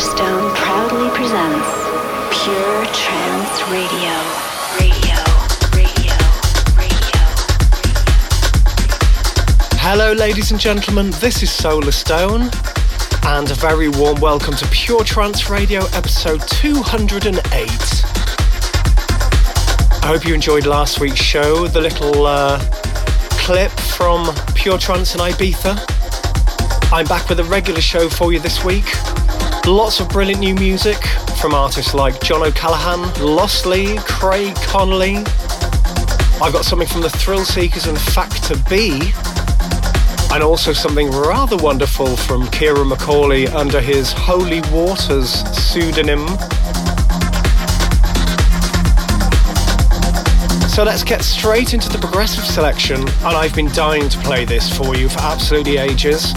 Solarstone proudly presents Pure Trance Radio. Radio. Radio. Radio. Hello, ladies and gentlemen, this is Solarstone, and a very warm welcome to Pure Trance Radio episode 208. I hope you enjoyed last week's show, the little uh, clip from Pure Trance in Ibiza. I'm back with a regular show for you this week. Lots of brilliant new music from artists like John O'Callaghan, Lostly, Craig Connolly. I've got something from the Thrill Seekers and Factor B, and also something rather wonderful from Ciaran McAuley under his Holy Waters pseudonym. So let's get straight into the progressive selection, and I've been dying to play this for you for absolutely ages.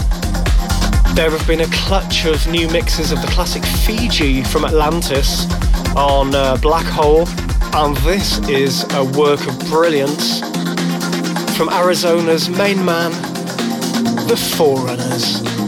There have been a clutch of new mixes of the classic Fiji from Atlantis on uh, Black Hole, and this is a work of brilliance from Arizona's main man, The Forerunners.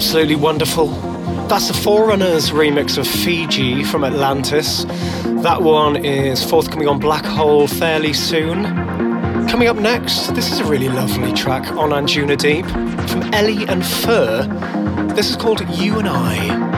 Absolutely wonderful? That's the Forerunners remix of Fiji from Atlantis. That one is forthcoming on Black Hole fairly soon. Coming up next, this is a really lovely track on Anjuna Deep from Eli and Fur. This is called You and I.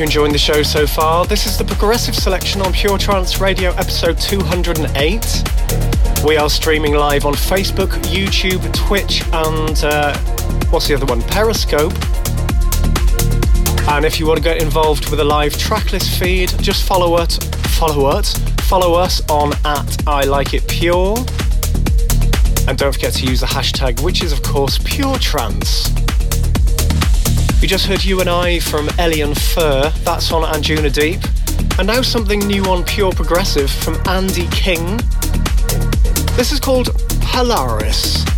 you're enjoying the show so far. This is the Progressive Selection on Pure Trance Radio, episode 208. We are streaming live on Facebook, YouTube, Twitch, and uh, what's the other one? Periscope. And if you want to get involved with a live tracklist feed, just follow us, follow us, follow us on at I Like It Pure. And don't forget to use the hashtag, which is of course Pure Trance. We just heard You and I from Eli and Fur, that's on Anjuna Deep. And now something new on Pure Progressive from Andy King. This is called Polaris.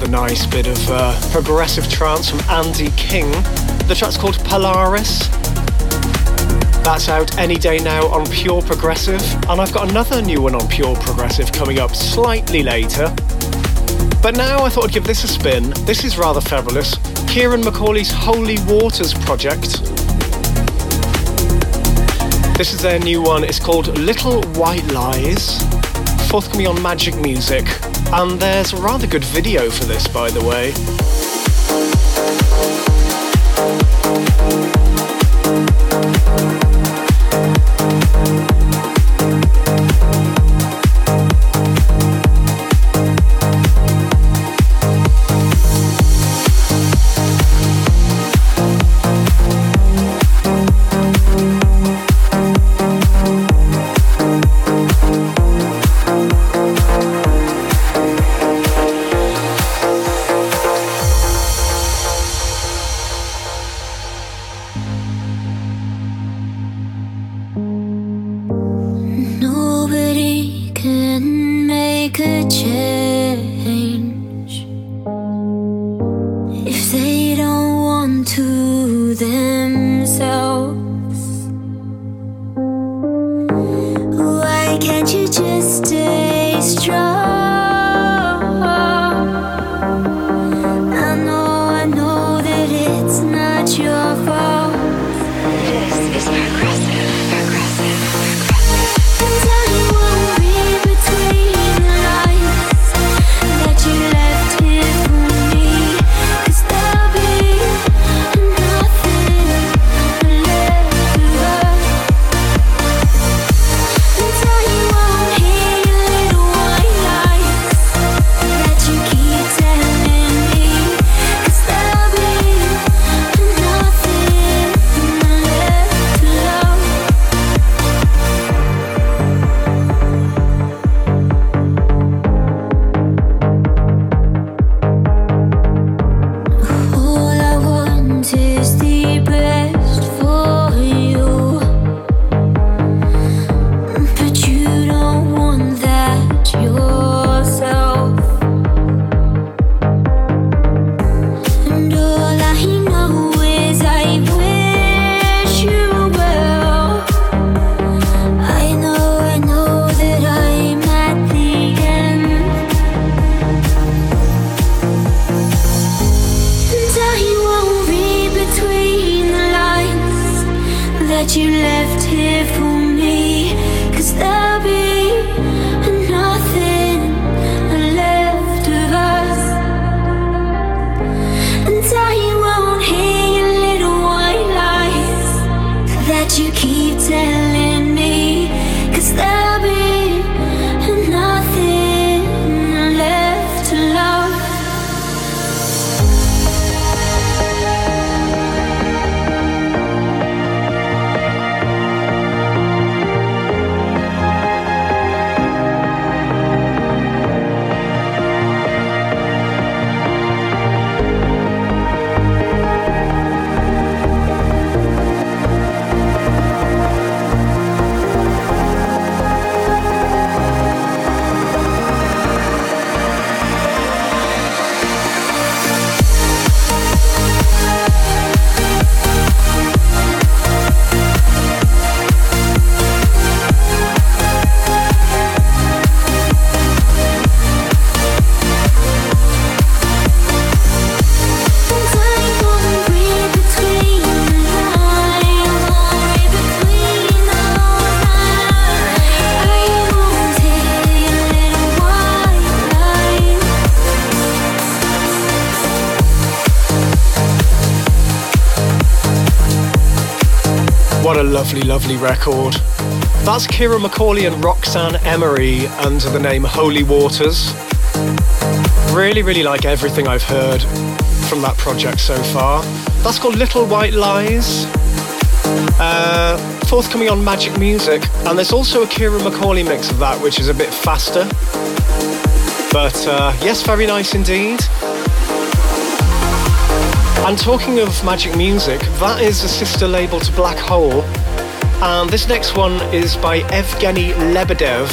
Rather nice bit of uh, progressive trance from Andy King. The track's called Polaris. That's out any day now on Pure Progressive, and I've got another new one on Pure Progressive coming up slightly later. But now I thought I'd give this a spin. This is rather fabulous. Ciaran McAuley's Holy Waters project. This is their new one. It's called Little White Lies, forthcoming on Magic Music. And there's a rather good video for this, by the way. that you left here for me. Cause there'll be lovely, lovely record. That's Ciaran McAuley and Roxanne Emery under the name Holy Waters. Really, really like everything I've heard from that project so far. That's called Little White Lies. Uh, forthcoming on Magic Music, and there's also a Ciaran McAuley mix of that, which is a bit faster. But uh, yes, very nice indeed. And talking of Magic Music, that is a sister label to Black Hole, and this next one is by Evgeny Lebedev,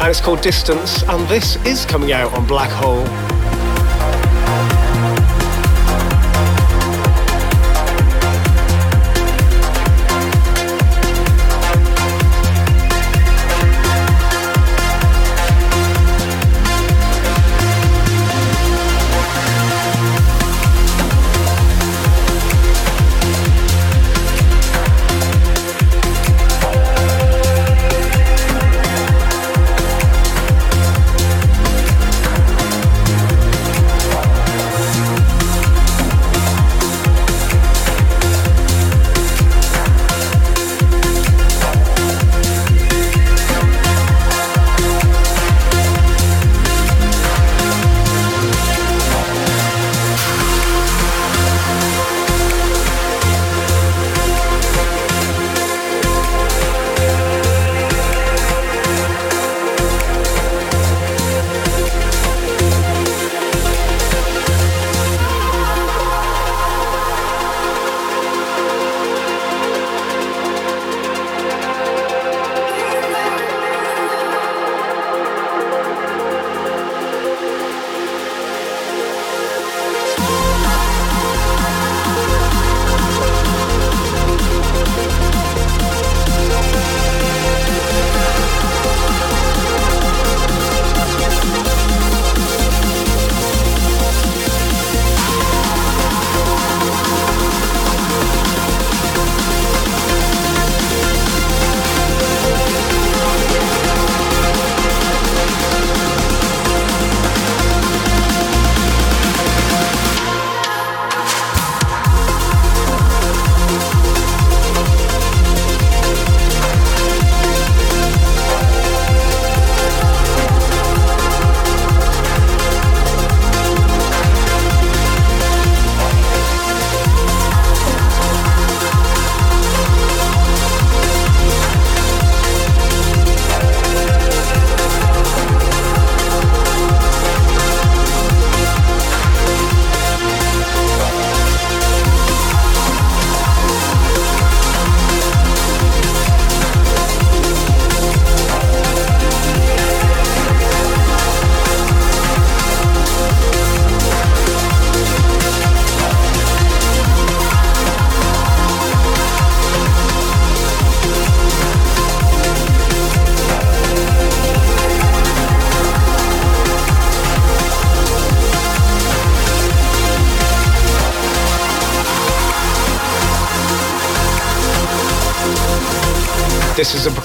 and it's called Distance, and this is coming out on Black Hole.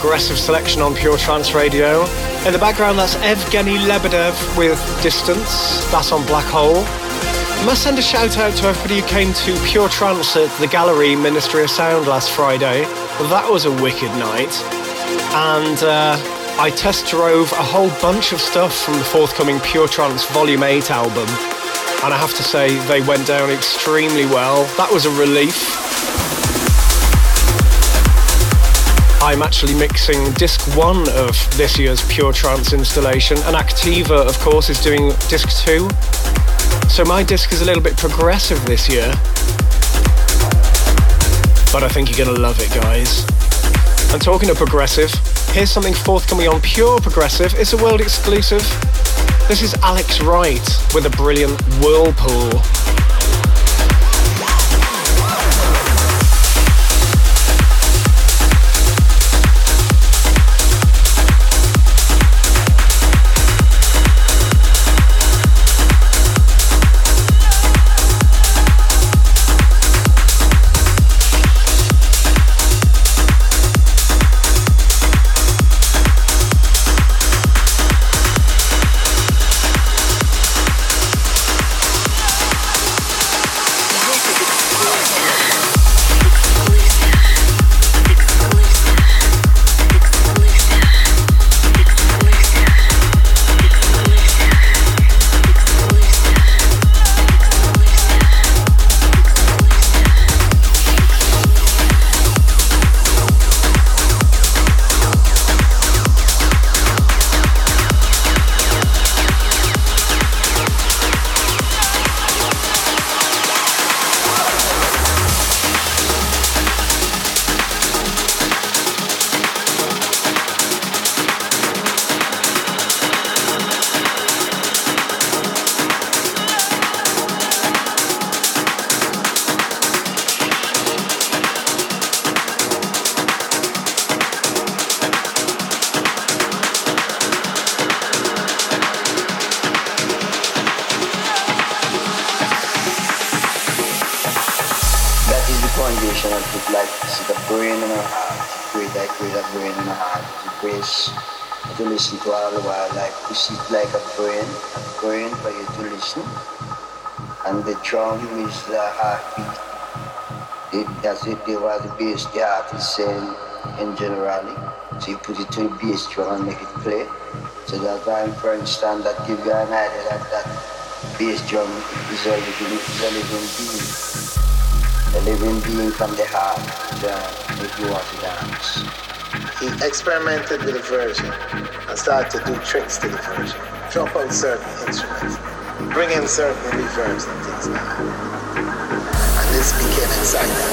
This is a progressive selection on Pure Trance Radio. In the background, that's Evgeny Lebedev with Distance. That's on Black Hole. I must send a shout out to everybody who came to Pure Trance at the Gallery Ministry of Sound last Friday. That was a wicked night. And uh, I test drove a whole bunch of stuff from the forthcoming Pure Trance Volume 8 album. And I have to say, they went down extremely well. That was a relief. I'm actually mixing disc one of this year's Pure Trance installation, and Activa, of course, is doing disc two. So my disc is a little bit progressive this year. But I think you're gonna love it, guys. And talking of progressive, here's something forthcoming on Pure Progressive. It's a world exclusive. This is Alex Wright with a brilliant Whirlpool. It like a brain, a brain for you to listen. And the drum is the heartbeat. It, as if there was a bass the artist saying in generally. So you put it to the bass drum and make it play. So that time for instance that give you an idea that that bass drum is a living, is a living being. A living being from the heart if you want to dance. He experimented with the version and started to do tricks to the version. Drop out certain instruments, bring in certain reverbs and things like that. And this became exciting.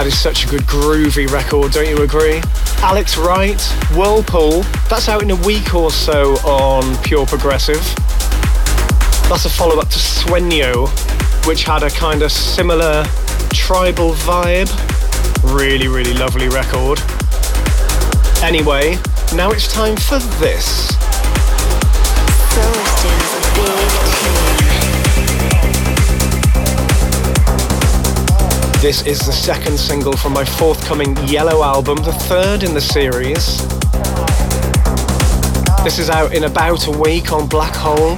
That is such a good groovy record, don't you agree? Alex Wright, Whirlpool, that's out in a week or so on Pure Progressive. That's a follow up to Sueño, which had a kind of similar tribal vibe. Really, really lovely record. Anyway, now it's time for this. Big This is the second single from my forthcoming Yellow album, the third in the series. This is out in about a week on Black Hole.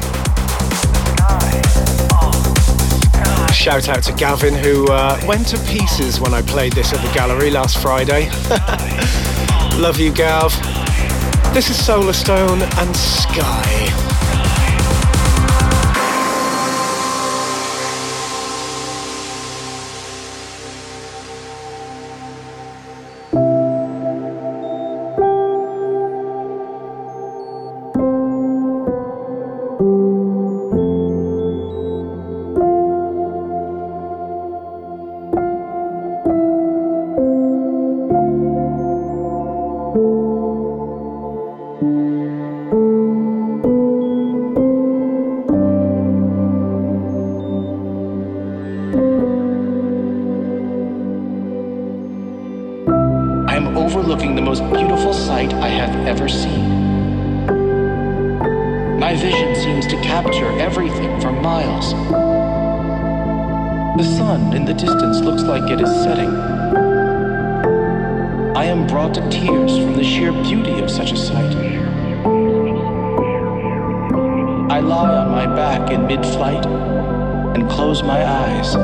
Shout out to Gavin, who uh, went to pieces when I played this at the gallery last Friday. Love you, Gav. This is Solarstone and Sky. I am brought to tears from the sheer beauty of such a sight. I lie on my back in mid flight and close my eyes.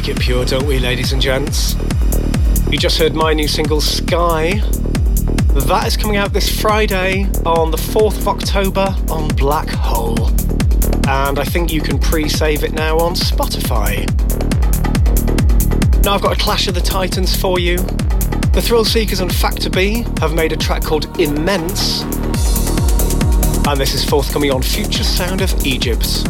Like it pure, don't we, ladies and gents? You just heard my new single, Sky. That is coming out this Friday on the 4th of October on Black Hole. And I think you can pre save it now on Spotify. Now I've got a Clash of the Titans for you. The Thrill Seekers and Factor B have made a track called Immense. And this is forthcoming on Future Sound of Egypt.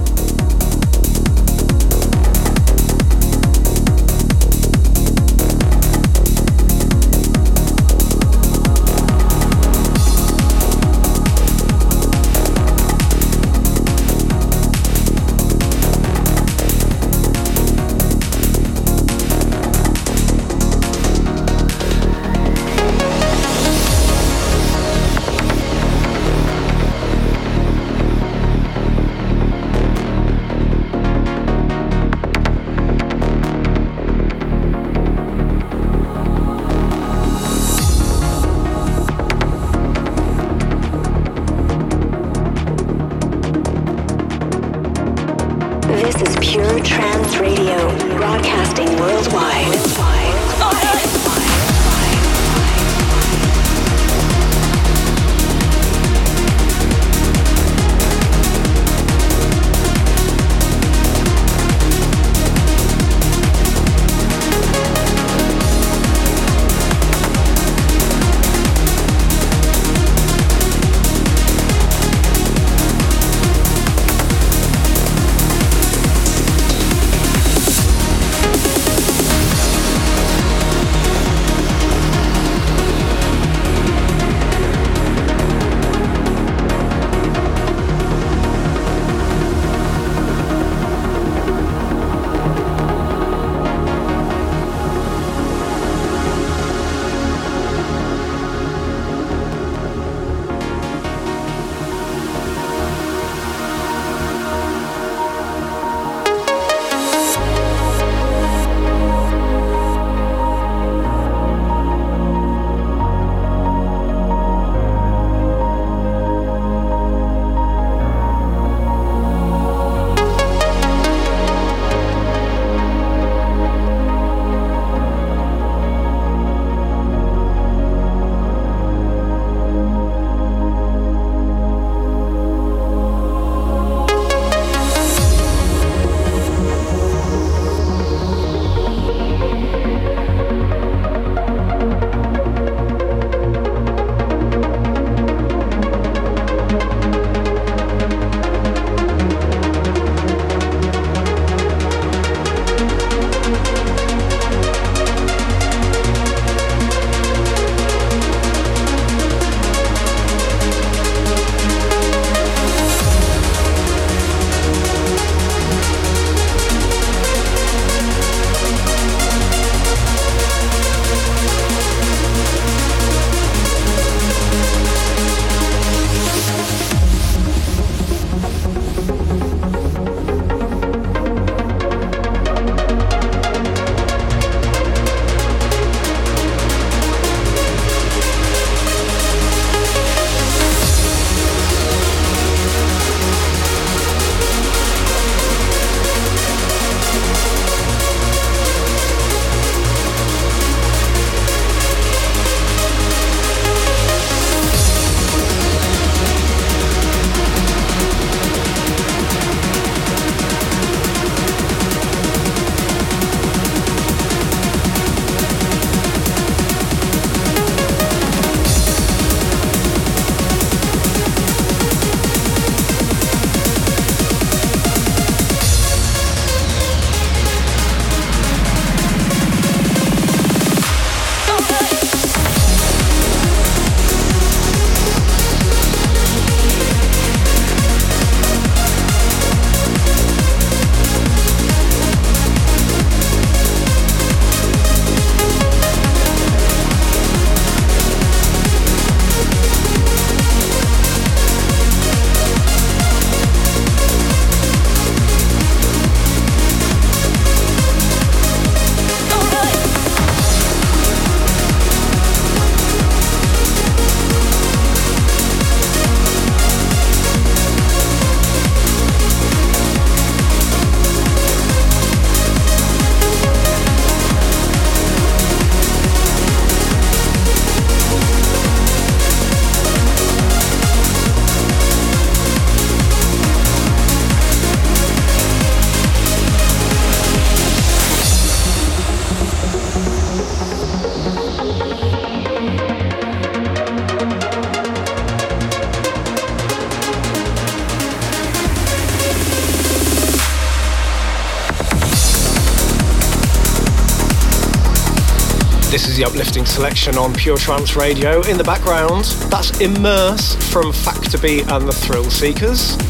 The uplifting selection on Pure Trance Radio. In the background, that's Immerse from Factor B and the Thrillseekers.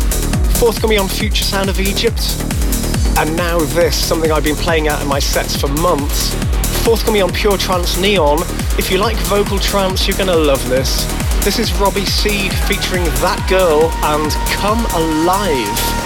Forthcoming on Future Sound of Egypt. And now this, something I've been playing out in my sets for months. Forthcoming on Pure Trance Neon. If you like vocal trance, you're gonna love this. This is Robbie Seed featuring That Girl and Come Alive.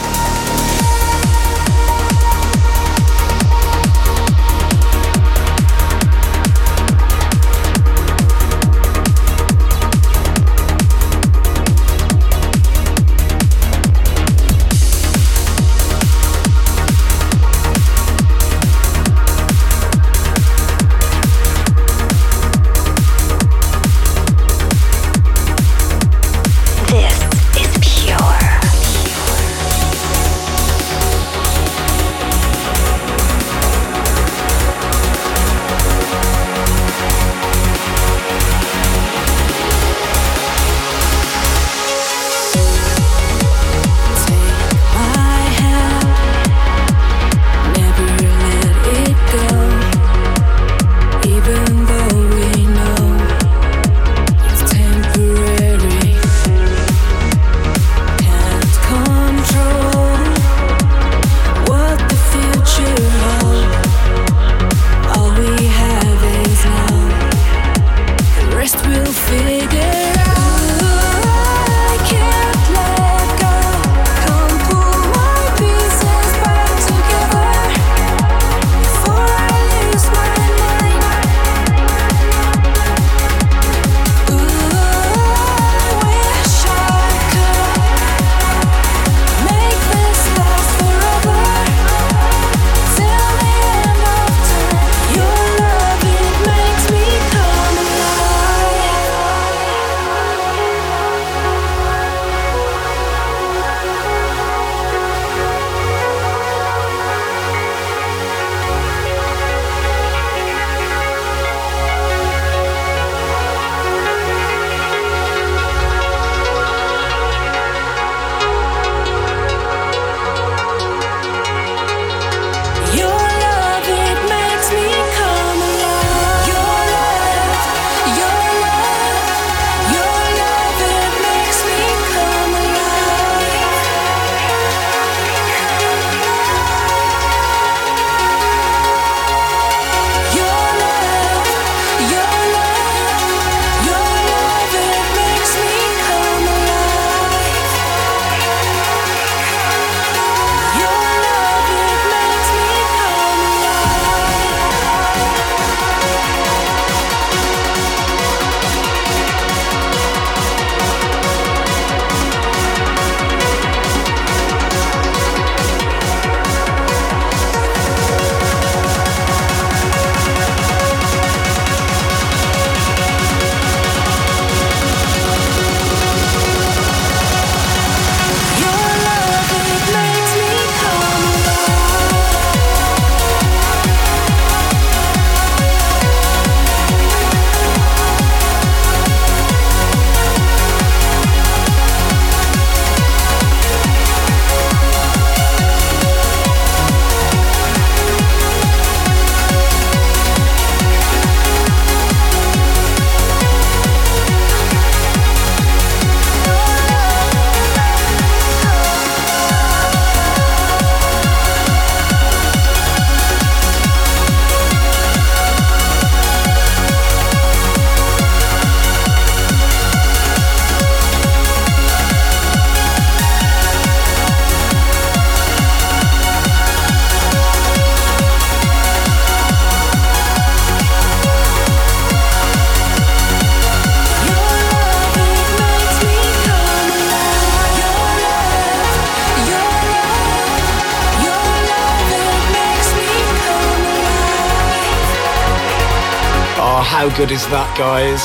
Good is that, guys?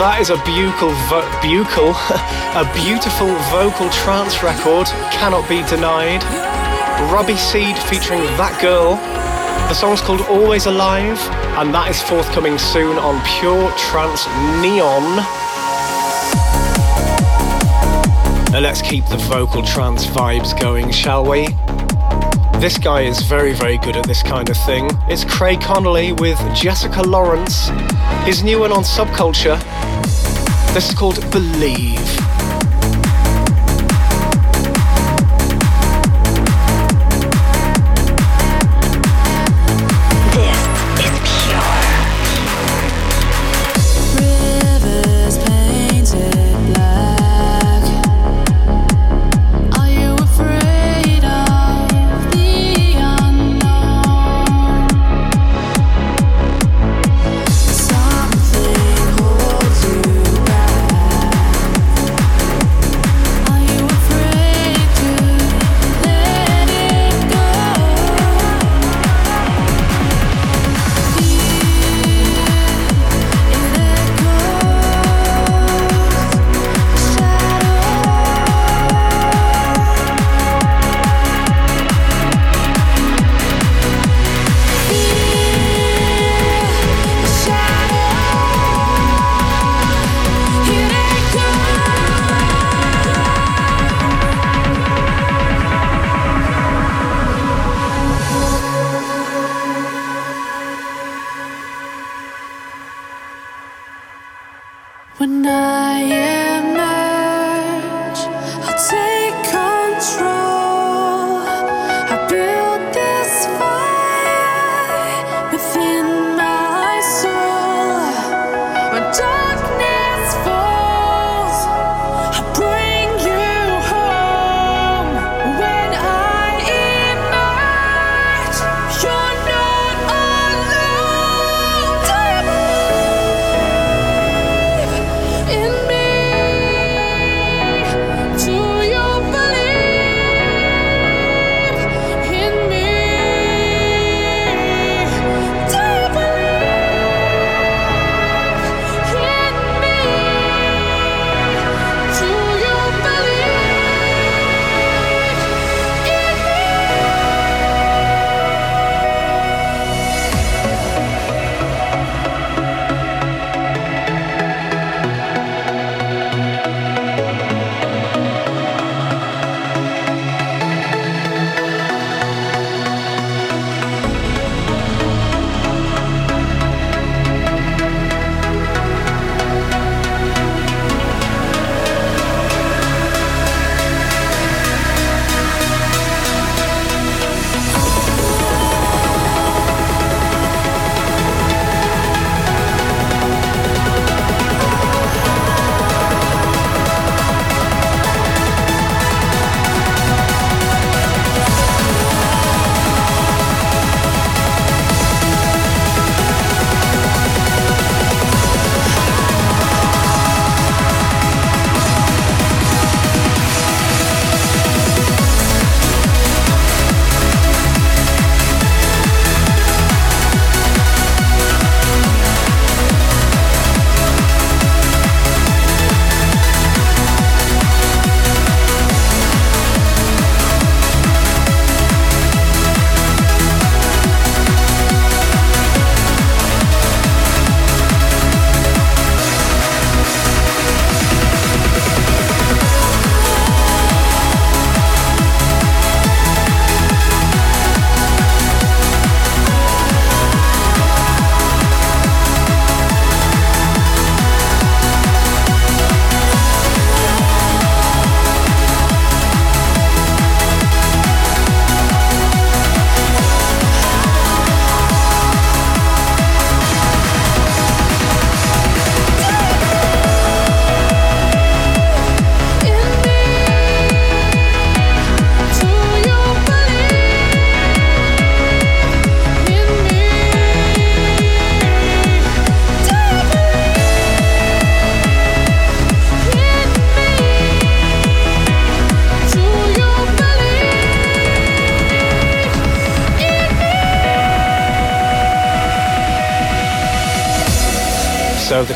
That is a buccal, vo- buccal, a beautiful vocal trance record, cannot be denied. Robbie Seed featuring That Girl. The song's called Always Alive, and that is forthcoming soon on Pure Trance Neon. Now let's keep the vocal trance vibes going, shall we? This guy is very, very good at this kind of thing. It's Craig Connolly with Jessica Lawrence. His new one on Subculture. This is called Believe.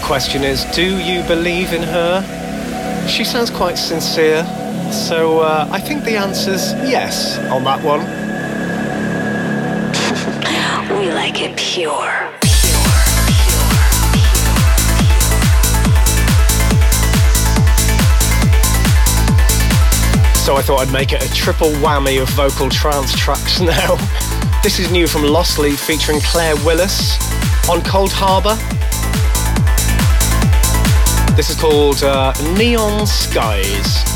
Question is do you believe in her? She sounds quite sincere, so uh, I think the answer's yes on that one. we like it pure. So I thought I'd make it a triple whammy of vocal trance tracks now. This is new from Lost Leaf featuring Claire Willis on Coldharbour. This is called uh, Neon Skies.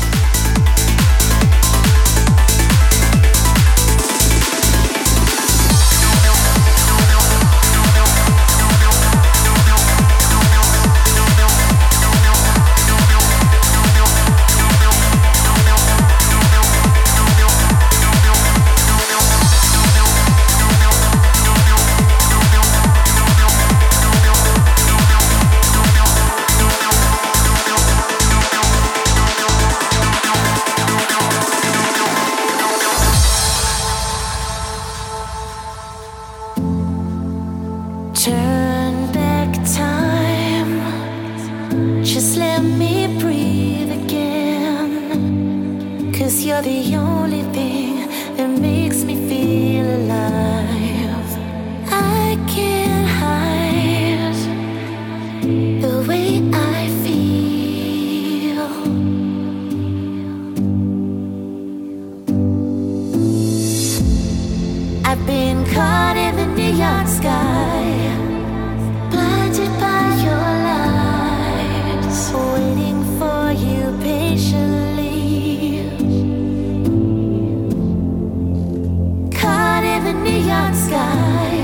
not sky.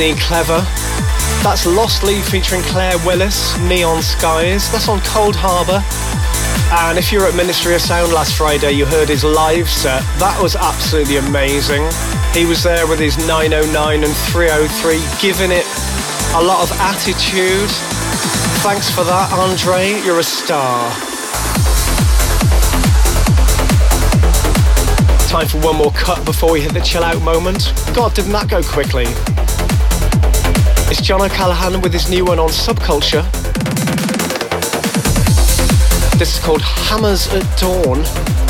He clever? That's Lost Lead featuring Claire Willis, Neon Skies. That's on Coldharbour. And if you were at Ministry of Sound last Friday, you heard his live set. That was absolutely amazing. He was there with his 909 and 303, giving it a lot of attitude. Thanks for that, Andre. You're a star. Time for one more cut before we hit the chill out moment. God, didn't that go quickly? It's John O'Callaghan with his new one on Subculture. This is called Hammers at Dawn.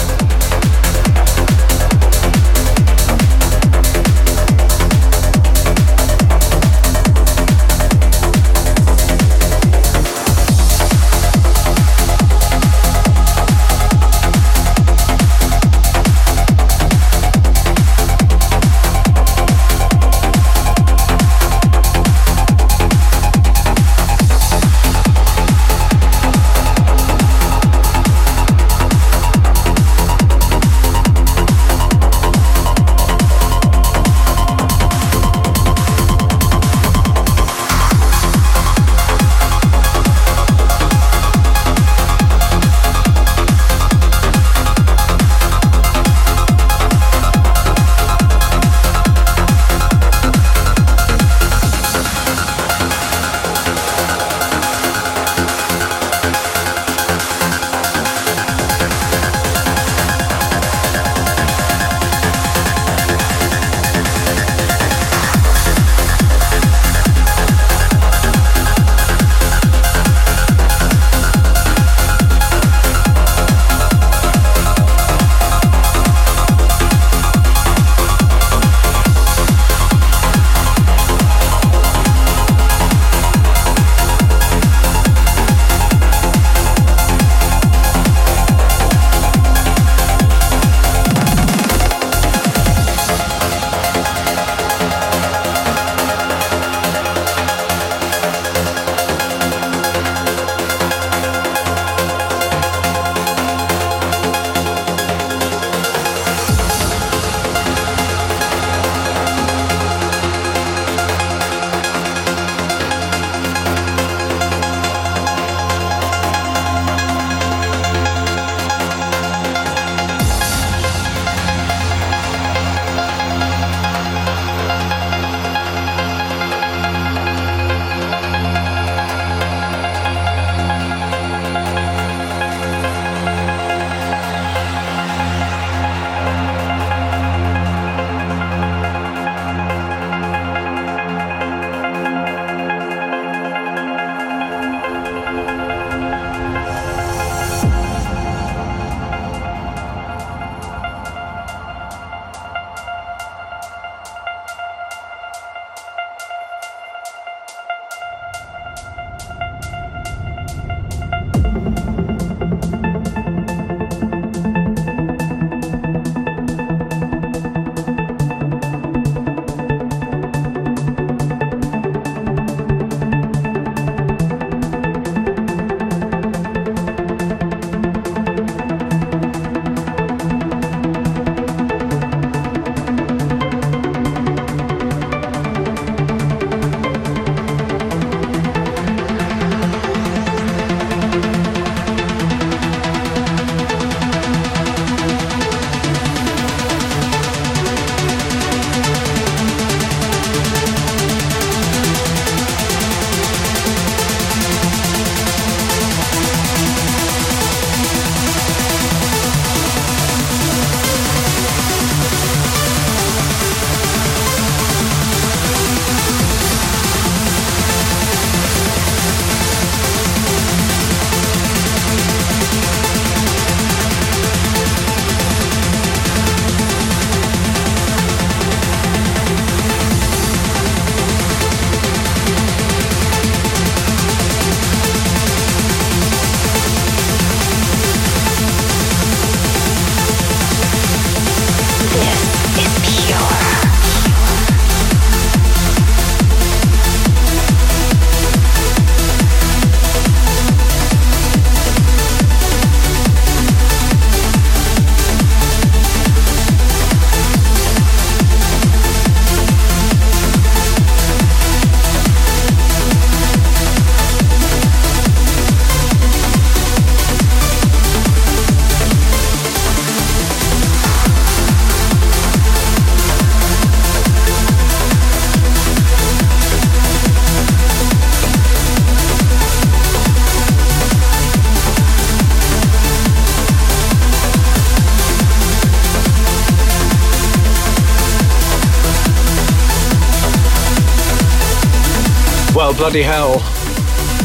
Bloody hell.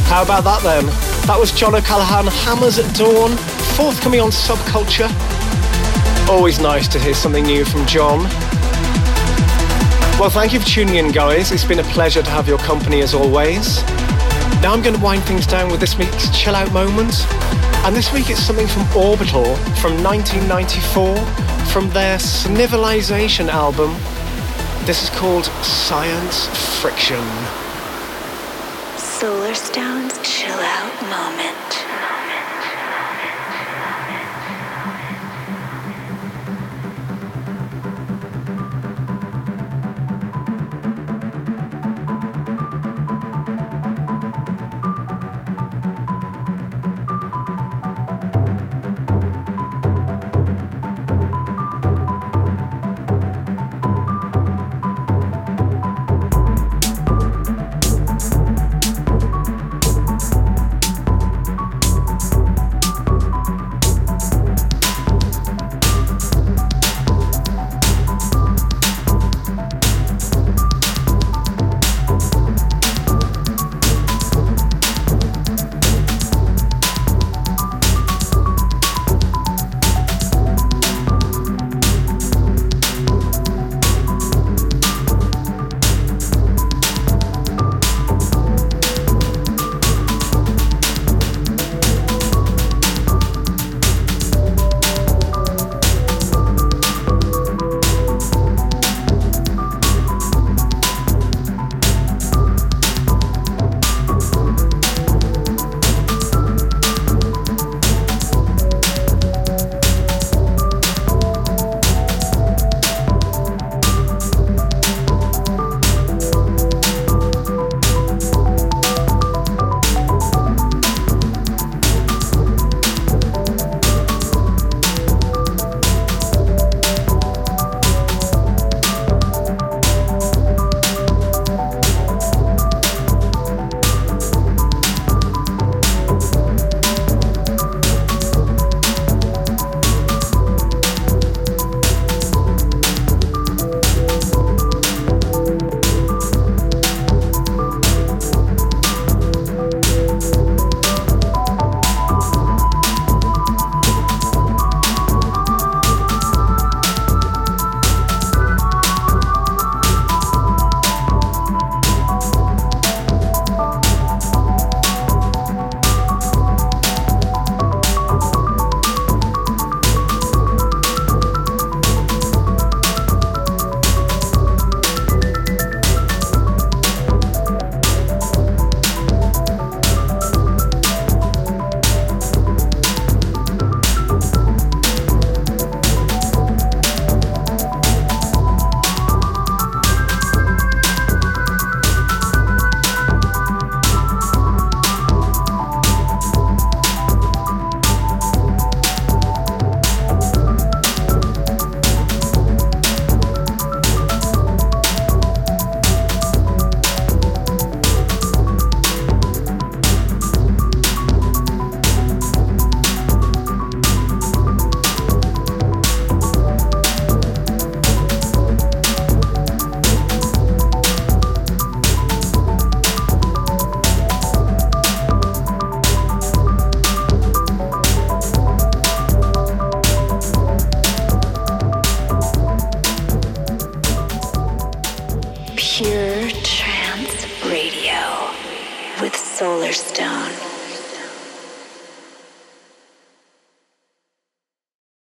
How about that then? That was John O'Callaghan, Hammers at Dawn, forthcoming on Subculture. Always nice to hear something new from John. Well, thank you for tuning in, guys. It's been a pleasure to have your company as always. Now I'm going to wind things down with this week's chill out moment. And this week it's something from Orbital from 1994 from their Snivilisation album. This is called Science Friction. Solarstone's chill out moment.